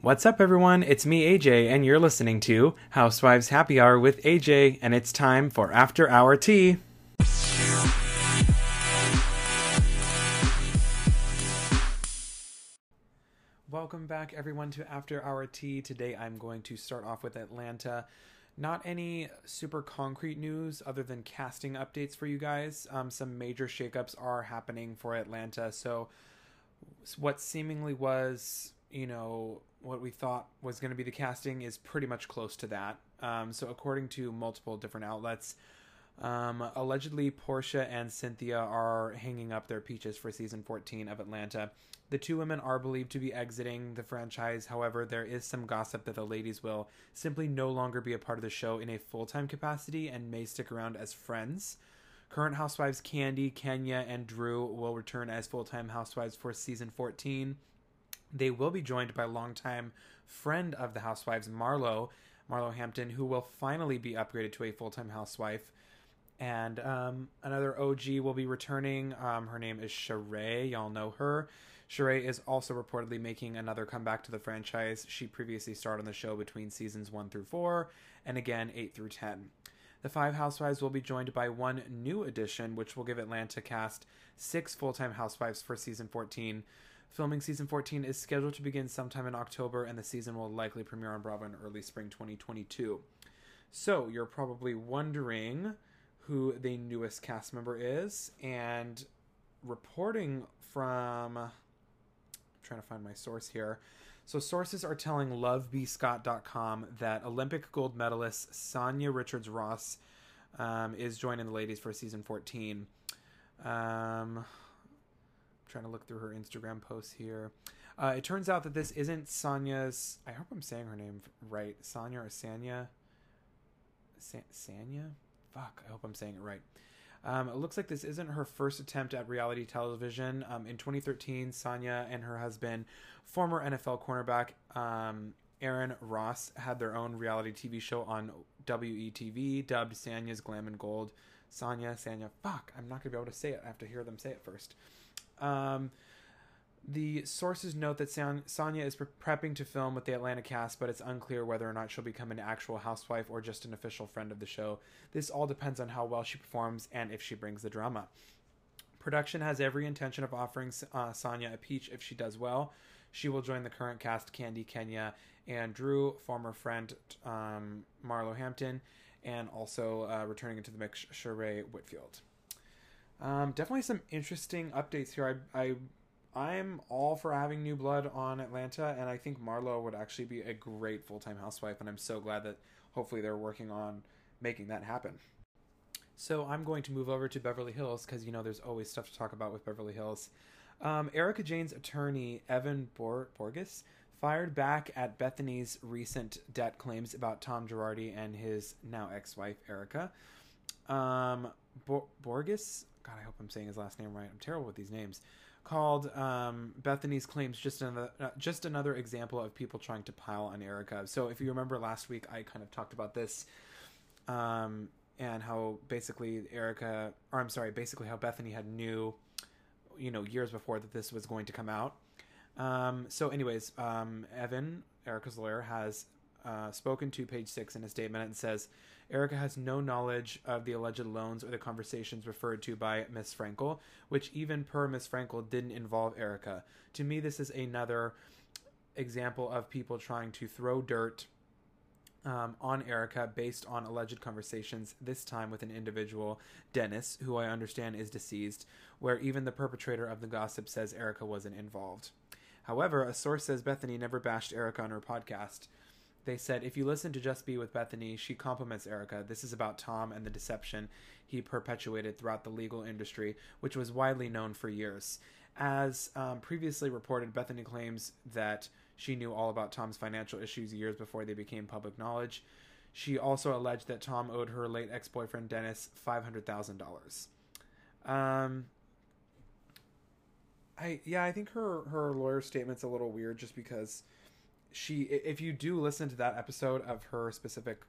What's up, everyone? It's me, AJ, and you're listening to Housewives Happy Hour with AJ, and it's time for After Hour Tea. Welcome back, everyone, to After Hour Tea. Today I'm going to start off with Atlanta. Not any super concrete news other than casting updates for you guys. Um, some major shakeups are happening for Atlanta. So, what seemingly was, you know, what we thought was going to be the casting is pretty much close to that. Um, so, according to multiple different outlets, um, allegedly Porsha and Cynthia are hanging up their peaches for season 14 of Atlanta. The two women are believed to be exiting the franchise. However, there is some gossip that the ladies will simply no longer be a part of the show in a full time capacity and may stick around as friends. Current housewives Kandi, Kenya, and Drew will return as full time housewives for season 14. They will be joined by longtime friend of the housewives, Marlo, Marlo Hampton, who will finally be upgraded to a full time housewife. And um, another OG will be returning. Um, her name is Sheree. Y'all know her. Sheree is also reportedly making another comeback to the franchise. She previously starred on the show between seasons 1 through 4 and again 8 through 10. The five housewives will be joined by one new addition, which will give Atlanta cast six full time housewives for season 14. Filming season 14 is scheduled to begin sometime in October, and the season will likely premiere on Bravo in early spring 2022. So, you're probably wondering who the newest cast member is, and reporting from I'm trying to find my source here. So sources are telling lovebscott.com that Olympic gold medalist Sanya Richards Ross um, is joining the ladies for season 14. Um, trying to look through her Instagram posts here. Uh, it turns out that this isn't Sanya's. I hope I'm saying her name right. Sanya or Sanya? Sa- Sanya? Fuck, I hope I'm saying it right. Um, it looks like this isn't her first attempt at reality television. Um, in 2013, Sanya and her husband, former NFL cornerback um, Aaron Ross, had their own reality TV show on WETV dubbed Sanya's Glam and Gold. Sanya, Sanya, fuck, I'm not going to be able to say it. I have to hear them say it first. Um, the sources note that Sanya is prepping to film with the Atlanta cast, but it's unclear whether or not she'll become an actual housewife or just an official friend of the show. This all depends on how well she performs and if she brings the drama. Production has every intention of offering uh, Sanya a peach if she does well. She will join the current cast Kandi Kenya, and Drew, former friend um, Marlo Hampton, and also uh, returning into the mix, Sheree Whitfield. Um, definitely some interesting updates here. I, I I'm all for having new blood on Atlanta, and I think Marlo would actually be a great full time housewife, and I'm so glad that hopefully they're working on making that happen. So I'm going to move over to Beverly Hills because you know there's always stuff to talk about with Beverly Hills. Um, Erika Jayne's attorney Evan Bor- Borges fired back at Bethenny's recent debt claims about Tom Girardi and his now ex-wife Erika. Um, Bo- Borges, God, I hope I'm saying his last name right. I'm terrible with these names called um, Bethenny's claims just another uh, just another example of people trying to pile on Erika. So if you remember last week, I kind of talked about this, um, and how basically Erika, or I'm sorry, basically how Bethenny had knew, you know, years before that this was going to come out. Um, so, anyways, um, Evan, Erika's lawyer, has uh, spoken to Page Six in a statement and says Erika has no knowledge of the alleged loans or the conversations referred to by Miss Frankel, which even per Miss Frankel didn't involve Erika. To me, this is another example of people trying to throw dirt um, on Erika based on alleged conversations, this time with an individual, Dennis, who I understand is deceased, where even the perpetrator of the gossip says Erika wasn't involved. However, a source says Bethenny never bashed Erika on her podcast. They said, if you listen to Just Be with Bethenny, she compliments Erika. This is about Tom and the deception he perpetuated throughout the legal industry, which was widely known for years. As um, previously reported, Bethenny claims that she knew all about Tom's financial issues years before they became public knowledge. She also alleged that Tom owed her late ex boyfriend Dennis $500,000. Um, I yeah, I think her her lawyer statement's a little weird just because she if you do listen to that episode of her specific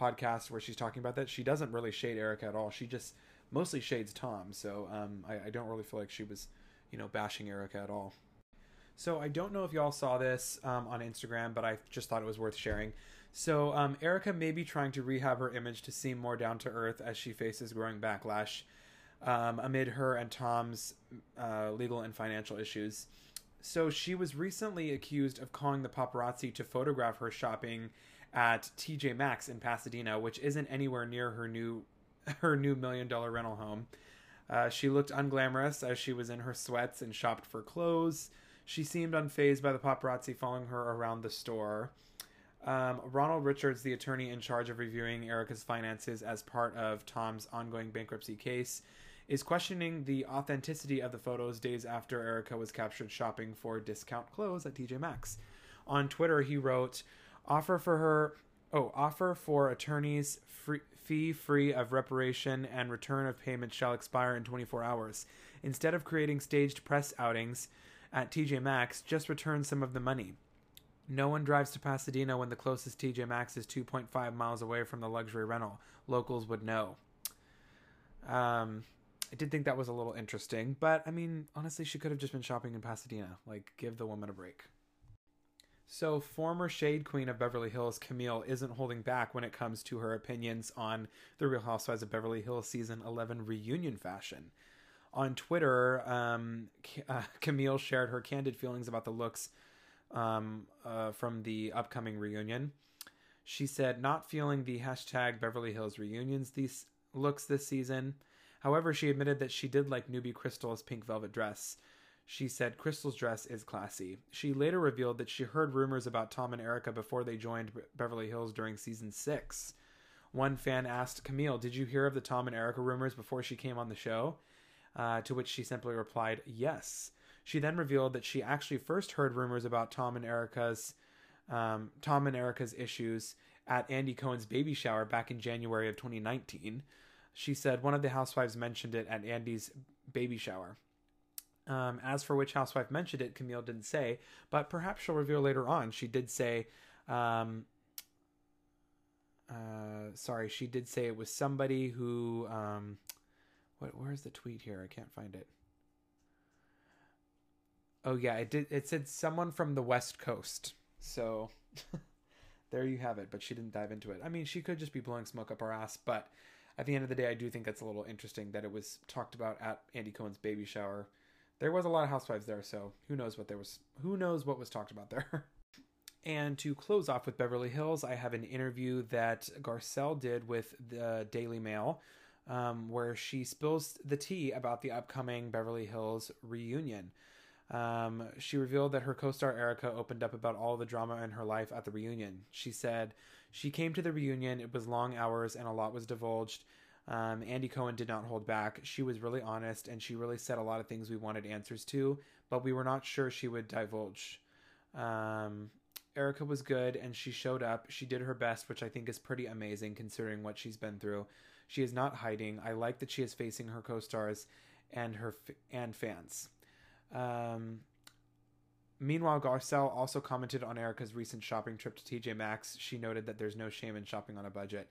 podcast where she's talking about that, she doesn't really shade Erika at all. She just mostly shades Tom. So um, I, I don't really feel like she was, you know, bashing Erika at all. So I don't know if y'all saw this um, on Instagram, but I just thought it was worth sharing. So um, Erika may be trying to rehab her image to seem more down to earth as she faces growing backlash um, amid her and Tom's uh, legal and financial issues. So she was recently accused of calling the paparazzi to photograph her shopping at TJ Maxx in Pasadena, which isn't anywhere near her new her new million dollar rental home. Uh, she looked unglamorous as she was in her sweats and shopped for clothes. She seemed unfazed by the paparazzi following her around the store. Um, Ronald Richards, the attorney in charge of reviewing Erika's finances as part of Tom's ongoing bankruptcy case, is questioning the authenticity of the photos days after Erika was captured shopping for discount clothes at TJ Maxx. On Twitter, he wrote, "Offer for her, oh, offer for attorneys fee free of reparation and return of payment shall expire in 24 hours. Instead of creating staged press outings at TJ Maxx, just return some of the money." No one drives to Pasadena when the closest TJ Maxx is 2.5 miles away from the luxury rental. Locals would know. Um, I did think that was a little interesting, but I mean, honestly, she could have just been shopping in Pasadena. Like, give the woman a break. So, former Shade Queen of Beverly Hills, Camille, isn't holding back when it comes to her opinions on The Real Housewives of Beverly Hills Season 11 reunion fashion. On Twitter, um, uh, Camille shared her candid feelings about the looks um, uh, from the upcoming reunion. She said, not feeling the hashtag Beverly Hills reunions these looks this season. However, she admitted that she did like newbie Crystal's pink velvet dress. She said Crystal's dress is classy. She later revealed that she heard rumors about Tom and Erika before they joined Beverly Hills during season six. One fan asked Camille, Did you hear of the Tom and Erika rumors before she came on the show? Uh, to which she simply replied, Yes. She then revealed that she actually first heard rumors about Tom and Erika's um, Tom and Erika's issues at Andy Cohen's baby shower back in January of 2019. She said one of the housewives mentioned it at Andy's baby shower. Um, as for which housewife mentioned it, Camille didn't say, but perhaps she'll reveal later on. She did say, um, uh, sorry, she did say it was somebody who, um, what, where's the tweet here? I can't find it. Oh yeah, it did. It said someone from the West Coast. So there you have it. But she didn't dive into it. I mean, she could just be blowing smoke up our ass. But at the end of the day, I do think that's a little interesting that it was talked about at Andy Cohen's baby shower. There was a lot of housewives there, so who knows what there was. Who knows what was talked about there. and to close off with Beverly Hills, I have an interview that Garcelle did with the Daily Mail. Um, where she spills the tea about the upcoming Beverly Hills reunion. Um, she revealed that her co star Erika opened up about all the drama in her life at the reunion. She said, She came to the reunion, it was long hours, and a lot was divulged. Um, Andy Cohen did not hold back. She was really honest, and she really said a lot of things we wanted answers to, but we were not sure she would divulge. Um, Erika was good, and she showed up. She did her best, which I think is pretty amazing considering what she's been through. She is not hiding. I like that she is facing her co-stars and her f- and fans. Um, meanwhile, Garcelle also commented on Erika's recent shopping trip to TJ Maxx. She noted that there's no shame in shopping on a budget.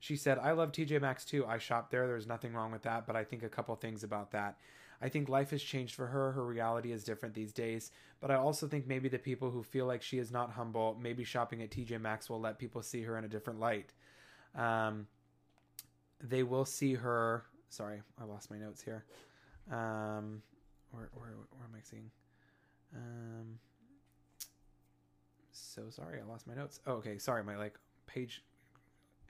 She said, I love TJ Maxx too. I shop there. There's nothing wrong with that, but I think a couple things about that. I think life has changed for her. Her reality is different these days. But I also think maybe the people who feel like she is not humble, maybe shopping at TJ Maxx will let people see her in a different light. Um, they will see her. Sorry, I lost my notes here. Um, where, where, where am I seeing? Um, so sorry, I lost my notes. Oh, okay, sorry, my like page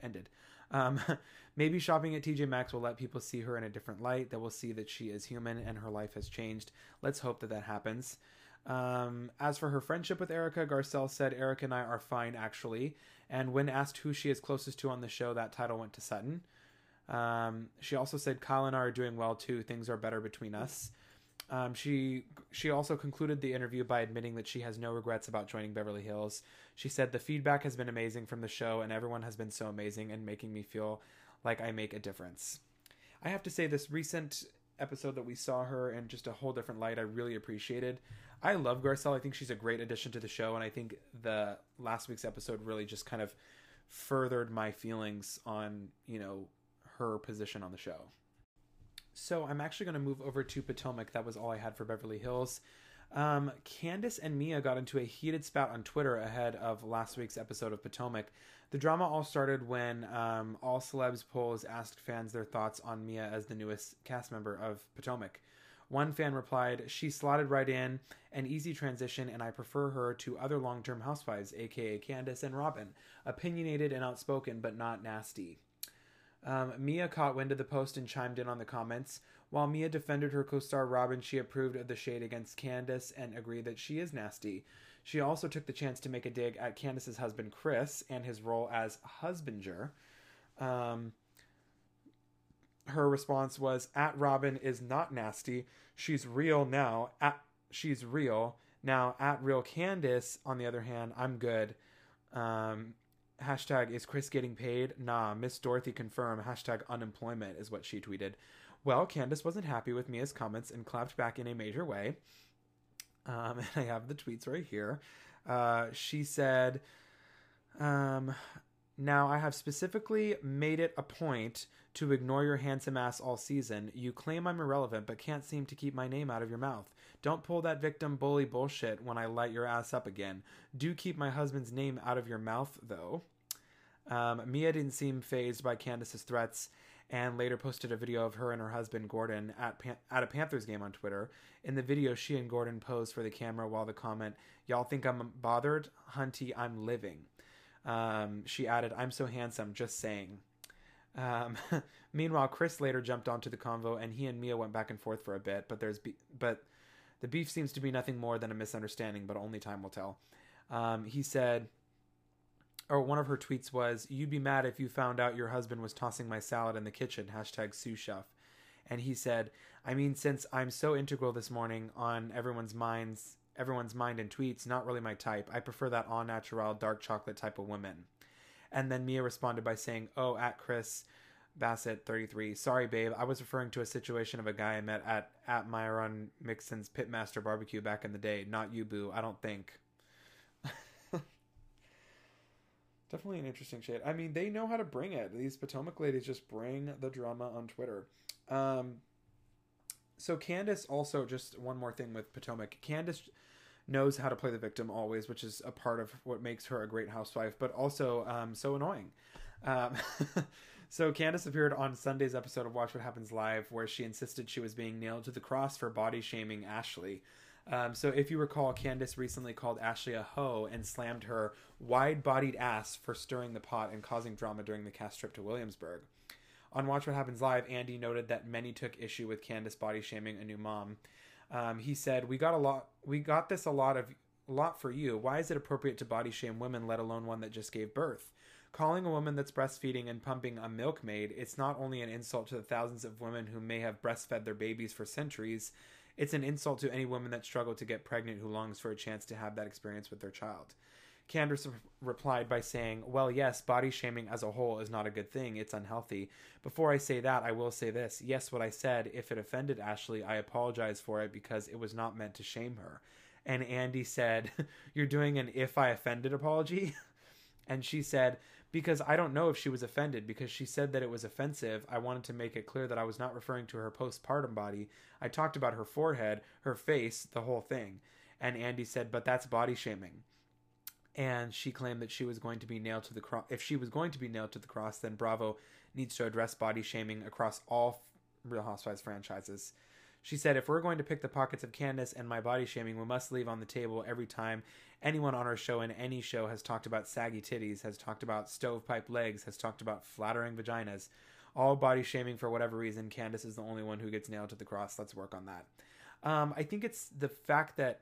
ended. Um, maybe shopping at TJ Maxx will let people see her in a different light. That will see that she is human and her life has changed. Let's hope that that happens. Um, as for her friendship with Erika, Garcelle said Erika and I are fine actually. And when asked who she is closest to on the show, that title went to Sutton. Um, she also said Kyle and I are doing well too. Things are better between us. Um, she she also concluded the interview by admitting that she has no regrets about joining Beverly Hills. She said the feedback has been amazing from the show, and everyone has been so amazing and making me feel like I make a difference. I have to say, this recent episode that we saw her in just a whole different light, I really appreciated. I love Garcelle. I think she's a great addition to the show, and I think the last week's episode really just kind of furthered my feelings on you know her position on the show. So I'm actually going to move over to Potomac. That was all I had for Beverly Hills. Um, Candace and Mia got into a heated spout on Twitter ahead of last week's episode of Potomac. The drama all started when um, All Celebs polls asked fans their thoughts on Mia as the newest cast member of Potomac. One fan replied, She slotted right in, an easy transition, and I prefer her to other long term housewives, aka Candace and Robin. Opinionated and outspoken, but not nasty. Um, Mia caught wind of the post and chimed in on the comments. While Mia defended her co star Robin, she approved of the shade against Candace and agreed that she is nasty. She also took the chance to make a dig at Candace's husband Chris and his role as husbander. Um, her response was, "At Robin is not nasty. She's real now. At she's real now. At real Candace, on the other hand, I'm good." Um, hashtag is Chris getting paid? Nah, Miss Dorothy confirm. Hashtag unemployment is what she tweeted. Well, Candace wasn't happy with Mia's comments and clapped back in a major way. Um, and I have the tweets right here. Uh, she said, um, Now I have specifically made it a point to ignore your handsome ass all season. You claim I'm irrelevant, but can't seem to keep my name out of your mouth. Don't pull that victim bully bullshit when I light your ass up again. Do keep my husband's name out of your mouth, though. Um, Mia didn't seem phased by Candace's threats and later posted a video of her and her husband Gordon at Pan- at a Panthers game on Twitter. In the video, she and Gordon posed for the camera while the comment, "Y'all think I'm bothered? Hunty, I'm living." Um, she added, "I'm so handsome, just saying." Um, meanwhile, Chris later jumped onto the convo, and he and Mia went back and forth for a bit. But there's be- but the beef seems to be nothing more than a misunderstanding, but only time will tell. Um, he said, or one of her tweets was, "You'd be mad if you found out your husband was tossing my salad in the kitchen." Hashtag sous chef. And he said, "I mean, since I'm so integral this morning on everyone's minds, everyone's mind and tweets, not really my type. I prefer that all natural dark chocolate type of woman." And then Mia responded by saying, "Oh, at Chris." Bassett 33. Sorry, babe. I was referring to a situation of a guy I met at at Myron Mixon's Pitmaster barbecue back in the day. Not you, boo. I don't think. Definitely an interesting shade. I mean, they know how to bring it. These Potomac ladies just bring the drama on Twitter. Um, so Candace also just one more thing with Potomac. Candace knows how to play the victim always, which is a part of what makes her a great housewife, but also um, so annoying. Um, so Candace appeared on Sunday's episode of Watch What Happens Live, where she insisted she was being nailed to the cross for body shaming Ashley. Um, so if you recall, Candace recently called Ashley a hoe and slammed her wide-bodied ass for stirring the pot and causing drama during the cast trip to Williamsburg. On Watch What Happens Live, Andy noted that many took issue with Candace body shaming a new mom. Um, he said, "We got a lot. We got this a lot of a lot for you. Why is it appropriate to body shame women, let alone one that just gave birth? Calling a woman that's breastfeeding and pumping a milkmaid, it's not only an insult to the thousands of women who may have breastfed their babies for centuries." It's an insult to any woman that struggled to get pregnant who longs for a chance to have that experience with their child. Candace replied by saying, Well, yes, body shaming as a whole is not a good thing. It's unhealthy. Before I say that, I will say this. Yes, what I said, if it offended Ashley, I apologize for it because it was not meant to shame her. And Andy said, You're doing an if I offended apology? and she said, because I don't know if she was offended because she said that it was offensive. I wanted to make it clear that I was not referring to her postpartum body. I talked about her forehead, her face, the whole thing. And Andy said, "But that's body shaming." And she claimed that she was going to be nailed to the cross. If she was going to be nailed to the cross, then Bravo needs to address body shaming across all Real Housewives franchises. She said, if we're going to pick the pockets of Candace and my body shaming, we must leave on the table every time anyone on our show in any show has talked about saggy titties, has talked about stovepipe legs, has talked about flattering vaginas. All body shaming for whatever reason. Candace is the only one who gets nailed to the cross. Let's work on that. Um, I think it's the fact that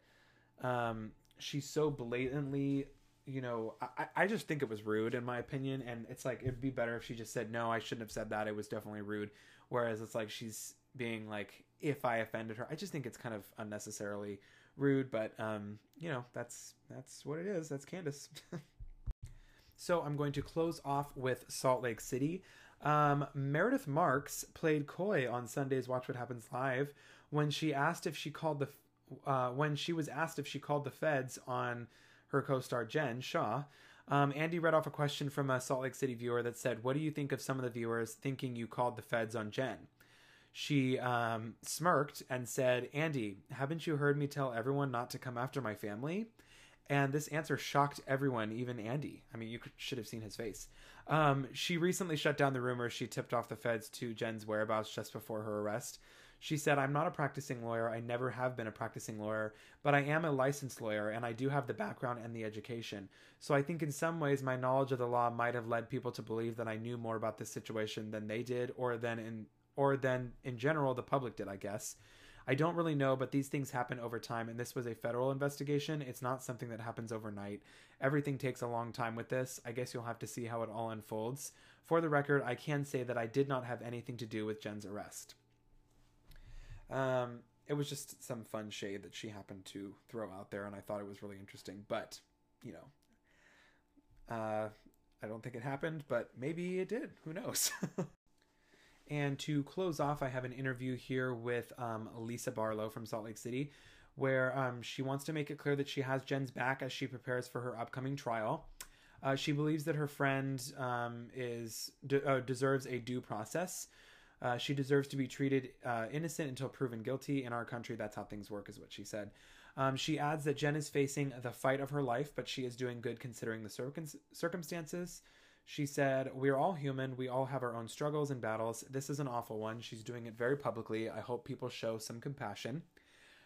um, she's so blatantly you know, I, I just think it was rude in my opinion, and it's like it'd be better if she just said no, I shouldn't have said that. It was definitely rude. Whereas it's like she's being like, if I offended her, I just think it's kind of unnecessarily rude. But um, you know, that's that's what it is. That's Candace. so I'm going to close off with Salt Lake City. Um, Meredith Marks played coy on Sunday's Watch What Happens Live when she asked if she called the uh, when she was asked if she called the feds on her co-star Jen Shah. Um, Andy read off a question from a Salt Lake City viewer that said, "What do you think of some of the viewers thinking you called the feds on Jen?" she um, smirked and said, Andy, haven't you heard me tell everyone not to come after my family? And this answer shocked everyone, even Andy. I mean, you could, should have seen his face. Um, she recently shut down the rumors she tipped off the feds to Jen's whereabouts just before her arrest. She said, I'm not a practicing lawyer. I never have been a practicing lawyer, but I am a licensed lawyer and I do have the background and the education. So I think in some ways my knowledge of the law might have led people to believe that I knew more about this situation than they did or than in or than in general the public did, I guess. I don't really know, but these things happen over time, and this was a federal investigation. It's not something that happens overnight. Everything takes a long time with this. I guess you'll have to see how it all unfolds. For the record, I can say that I did not have anything to do with Jen's arrest. Um, it was just some fun shade that she happened to throw out there, and I thought it was really interesting. But, you know, uh, I don't think it happened, but maybe it did. Who knows? and to close off, I have an interview here with um, Lisa Barlow from Salt Lake City, where um, she wants to make it clear that she has Jen's back as she prepares for her upcoming trial. Uh, she believes that her friend um, is de- uh, deserves a due process. Uh, she deserves to be treated uh, innocent until proven guilty. In our country, that's how things work, is what she said. Um, she adds that Jen is facing the fight of her life, but she is doing good considering the circum- circumstances. She said, We're all human. We all have our own struggles and battles. This is an awful one. She's doing it very publicly. I hope people show some compassion.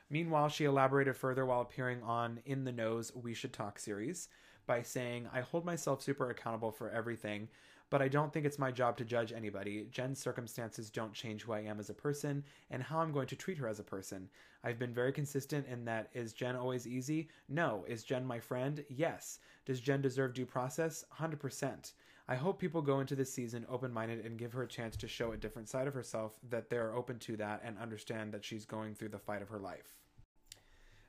Meanwhile, she elaborated further while appearing on In the Nose We Should Talk series by saying, I hold myself super accountable for everything but I don't think it's my job to judge anybody. Jen's circumstances don't change who I am as a person and how I'm going to treat her as a person. I've been very consistent in that is Jen always easy? No. Is Jen my friend? Yes. Does Jen deserve due process? 100%. I hope people go into this season open minded and give her a chance to show a different side of herself, that they're open to that and understand that she's going through the fight of her life.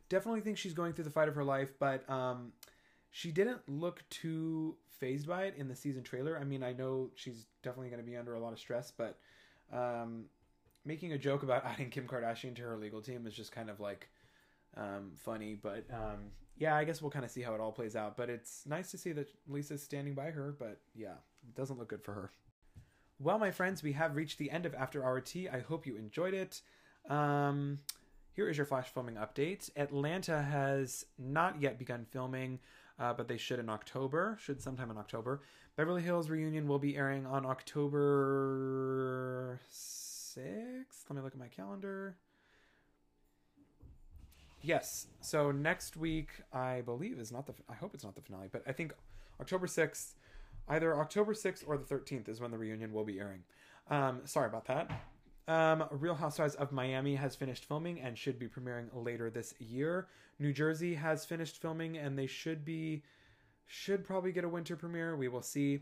Definitely think she's going through the fight of her life, but um, she didn't look too phased by it in the season trailer. I mean, I know she's definitely going to be under a lot of stress, but um, making a joke about adding Kim Kardashian to her legal team is just kind of like um, funny. But um, yeah, I guess we'll kind of see how it all plays out. But it's nice to see that Lisa's standing by her. But yeah, it doesn't look good for her. Well, my friends, we have reached the end of After Hour Tea. I hope you enjoyed it. Um, here is your flash filming update. Atlanta has not yet begun filming uh, but they should in October, should sometime in October. Beverly Hills Reunion will be airing on October 6th. Let me look at my calendar. Yes, so next week, I believe, is not the, I hope it's not the finale, but I think October 6th, either October 6th or the 13th is when the reunion will be airing. Um, sorry about that. Um, Real Housewives of Miami has finished filming and should be premiering later this year. New Jersey has finished filming and they should be should probably get a winter premiere. We will see.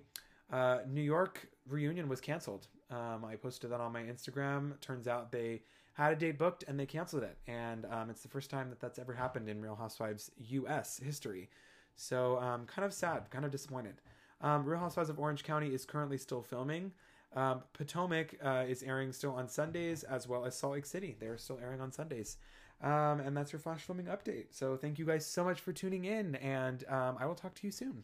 Uh, New York reunion was canceled. Um, I posted that on my Instagram. Turns out they had a date booked and they canceled it, and um, it's the first time that that's ever happened in Real Housewives U.S. history. So um, kind of sad, kind of disappointed. Um, Real Housewives of Orange County is currently still filming. Um, Potomac uh, is airing still on Sundays, as well as Salt Lake City. They're still airing on Sundays. Um, and that's your flash filming update. So thank you guys so much for tuning in, and um, I will talk to you soon.